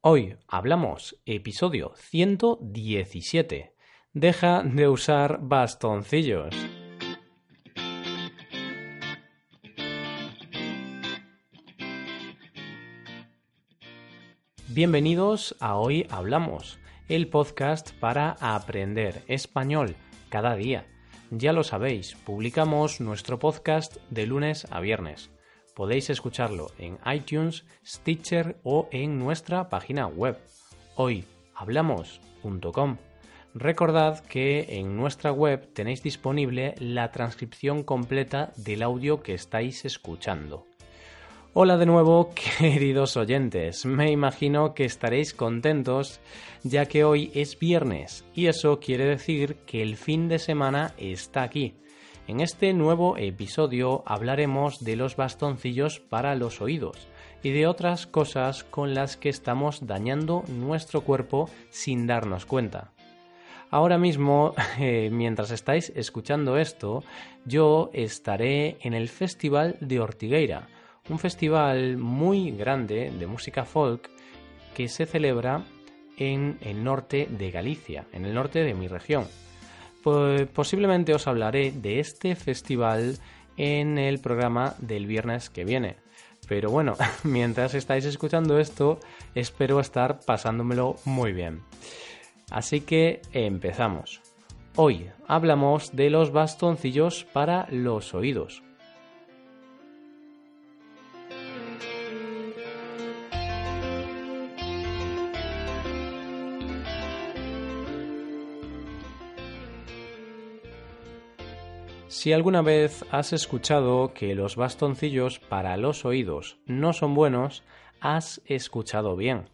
Hoy hablamos episodio 117. Deja de usar bastoncillos. Bienvenidos a Hoy Hablamos, el podcast para aprender español cada día. Ya lo sabéis, publicamos nuestro podcast de lunes a viernes. Podéis escucharlo en iTunes, Stitcher o en nuestra página web hoyhablamos.com. Recordad que en nuestra web tenéis disponible la transcripción completa del audio que estáis escuchando. Hola de nuevo, queridos oyentes. Me imagino que estaréis contentos ya que hoy es viernes y eso quiere decir que el fin de semana está aquí. En este nuevo episodio hablaremos de los bastoncillos para los oídos y de otras cosas con las que estamos dañando nuestro cuerpo sin darnos cuenta. Ahora mismo, eh, mientras estáis escuchando esto, yo estaré en el Festival de Ortigueira, un festival muy grande de música folk que se celebra en el norte de Galicia, en el norte de mi región. Posiblemente os hablaré de este festival en el programa del viernes que viene. Pero bueno, mientras estáis escuchando esto, espero estar pasándomelo muy bien. Así que empezamos. Hoy hablamos de los bastoncillos para los oídos. Si alguna vez has escuchado que los bastoncillos para los oídos no son buenos, has escuchado bien.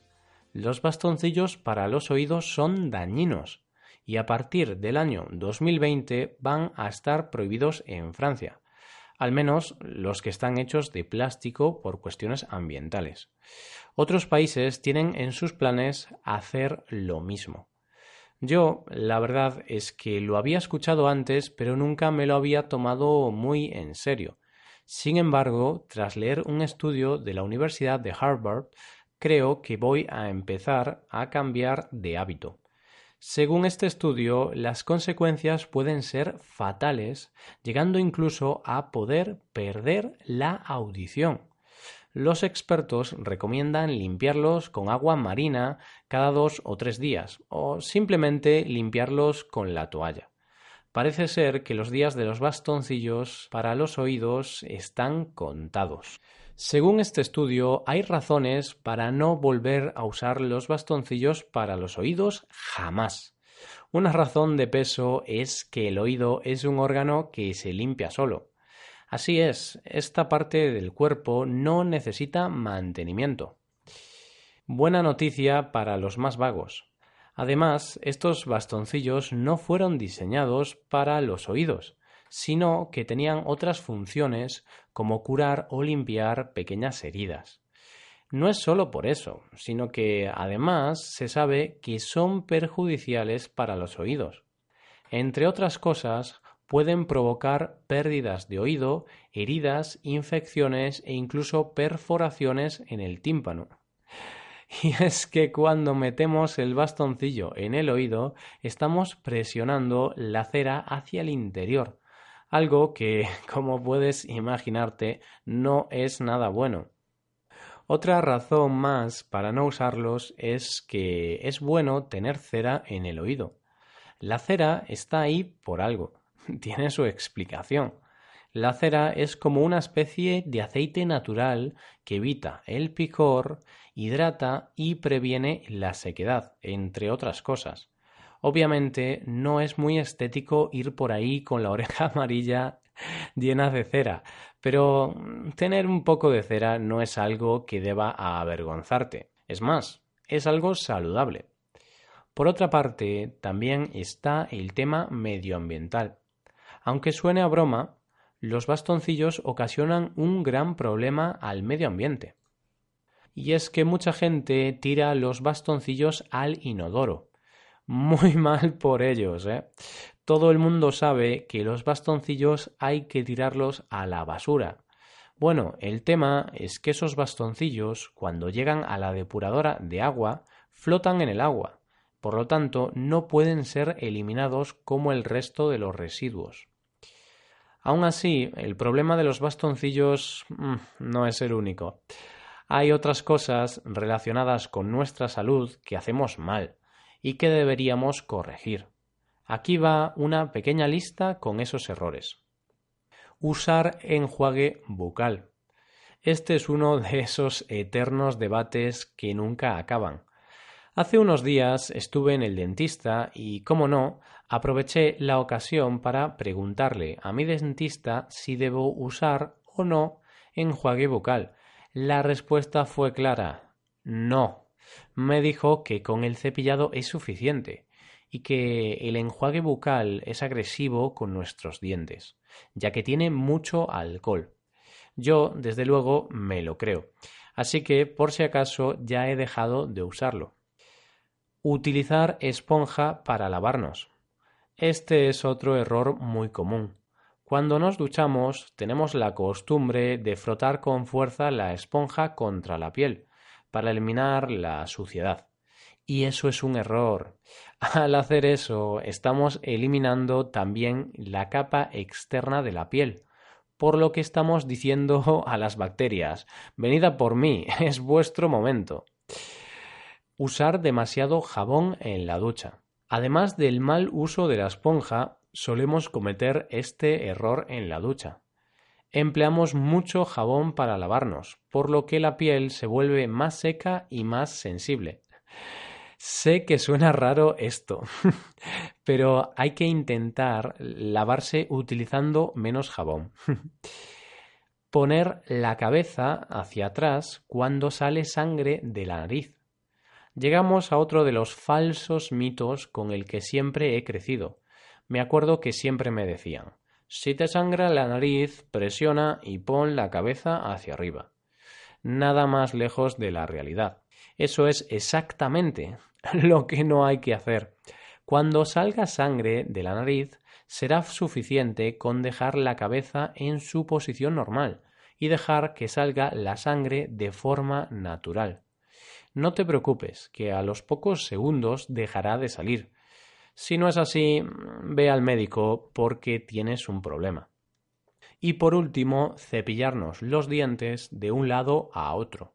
Los bastoncillos para los oídos son dañinos y a partir del año 2020 van a estar prohibidos en Francia, al menos los que están hechos de plástico por cuestiones ambientales. Otros países tienen en sus planes hacer lo mismo. Yo, la verdad es que lo había escuchado antes, pero nunca me lo había tomado muy en serio. Sin embargo, tras leer un estudio de la Universidad de Harvard, creo que voy a empezar a cambiar de hábito. Según este estudio, las consecuencias pueden ser fatales, llegando incluso a poder perder la audición los expertos recomiendan limpiarlos con agua marina cada dos o tres días o simplemente limpiarlos con la toalla. Parece ser que los días de los bastoncillos para los oídos están contados. Según este estudio, hay razones para no volver a usar los bastoncillos para los oídos jamás. Una razón de peso es que el oído es un órgano que se limpia solo. Así es, esta parte del cuerpo no necesita mantenimiento. Buena noticia para los más vagos. Además, estos bastoncillos no fueron diseñados para los oídos, sino que tenían otras funciones como curar o limpiar pequeñas heridas. No es solo por eso, sino que además se sabe que son perjudiciales para los oídos. Entre otras cosas, pueden provocar pérdidas de oído, heridas, infecciones e incluso perforaciones en el tímpano. Y es que cuando metemos el bastoncillo en el oído, estamos presionando la cera hacia el interior, algo que, como puedes imaginarte, no es nada bueno. Otra razón más para no usarlos es que es bueno tener cera en el oído. La cera está ahí por algo tiene su explicación. La cera es como una especie de aceite natural que evita el picor, hidrata y previene la sequedad, entre otras cosas. Obviamente no es muy estético ir por ahí con la oreja amarilla llena de cera, pero tener un poco de cera no es algo que deba avergonzarte. Es más, es algo saludable. Por otra parte, también está el tema medioambiental. Aunque suene a broma, los bastoncillos ocasionan un gran problema al medio ambiente. Y es que mucha gente tira los bastoncillos al inodoro. Muy mal por ellos, ¿eh? Todo el mundo sabe que los bastoncillos hay que tirarlos a la basura. Bueno, el tema es que esos bastoncillos, cuando llegan a la depuradora de agua, flotan en el agua, por lo tanto no pueden ser eliminados como el resto de los residuos. Aún así, el problema de los bastoncillos mm, no es el único. Hay otras cosas relacionadas con nuestra salud que hacemos mal y que deberíamos corregir. Aquí va una pequeña lista con esos errores. Usar enjuague bucal. Este es uno de esos eternos debates que nunca acaban. Hace unos días estuve en el dentista y, como no, aproveché la ocasión para preguntarle a mi dentista si debo usar o no enjuague bucal. La respuesta fue clara. No. Me dijo que con el cepillado es suficiente y que el enjuague bucal es agresivo con nuestros dientes, ya que tiene mucho alcohol. Yo, desde luego, me lo creo. Así que, por si acaso, ya he dejado de usarlo. Utilizar esponja para lavarnos. Este es otro error muy común. Cuando nos duchamos tenemos la costumbre de frotar con fuerza la esponja contra la piel para eliminar la suciedad. Y eso es un error. Al hacer eso, estamos eliminando también la capa externa de la piel, por lo que estamos diciendo a las bacterias, venid por mí, es vuestro momento. Usar demasiado jabón en la ducha. Además del mal uso de la esponja, solemos cometer este error en la ducha. Empleamos mucho jabón para lavarnos, por lo que la piel se vuelve más seca y más sensible. Sé que suena raro esto, pero hay que intentar lavarse utilizando menos jabón. Poner la cabeza hacia atrás cuando sale sangre de la nariz. Llegamos a otro de los falsos mitos con el que siempre he crecido. Me acuerdo que siempre me decían si te sangra la nariz, presiona y pon la cabeza hacia arriba. Nada más lejos de la realidad. Eso es exactamente lo que no hay que hacer. Cuando salga sangre de la nariz, será suficiente con dejar la cabeza en su posición normal y dejar que salga la sangre de forma natural. No te preocupes, que a los pocos segundos dejará de salir. Si no es así, ve al médico porque tienes un problema. Y por último, cepillarnos los dientes de un lado a otro.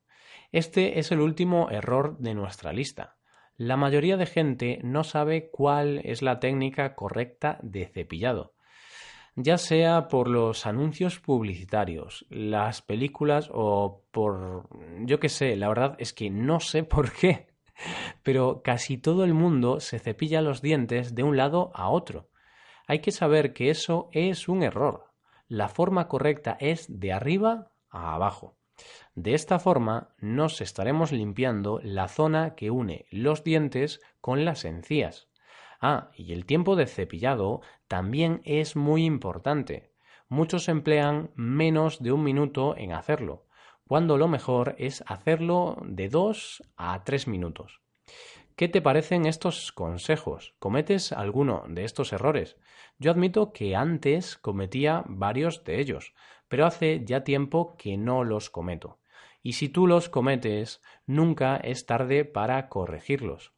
Este es el último error de nuestra lista. La mayoría de gente no sabe cuál es la técnica correcta de cepillado, ya sea por los anuncios publicitarios, las películas o por... yo qué sé, la verdad es que no sé por qué, pero casi todo el mundo se cepilla los dientes de un lado a otro. Hay que saber que eso es un error. La forma correcta es de arriba a abajo. De esta forma nos estaremos limpiando la zona que une los dientes con las encías. Ah, y el tiempo de cepillado también es muy importante. Muchos emplean menos de un minuto en hacerlo, cuando lo mejor es hacerlo de dos a tres minutos. ¿Qué te parecen estos consejos? ¿Cometes alguno de estos errores? Yo admito que antes cometía varios de ellos, pero hace ya tiempo que no los cometo y si tú los cometes, nunca es tarde para corregirlos.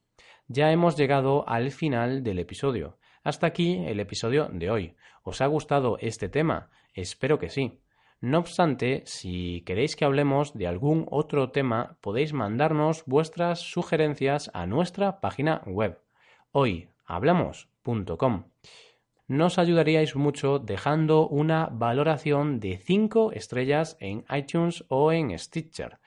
Ya hemos llegado al final del episodio. Hasta aquí el episodio de hoy. ¿Os ha gustado este tema? Espero que sí. No obstante, si queréis que hablemos de algún otro tema, podéis mandarnos vuestras sugerencias a nuestra página web hoyhablamos.com nos ayudaríais mucho dejando una valoración de 5 estrellas en iTunes o en Stitcher.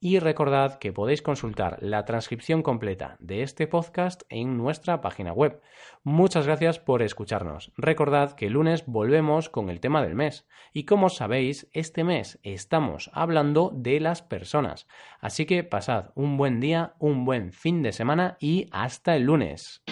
Y recordad que podéis consultar la transcripción completa de este podcast en nuestra página web. Muchas gracias por escucharnos. Recordad que el lunes volvemos con el tema del mes. Y como sabéis, este mes estamos hablando de las personas. Así que pasad un buen día, un buen fin de semana y hasta el lunes.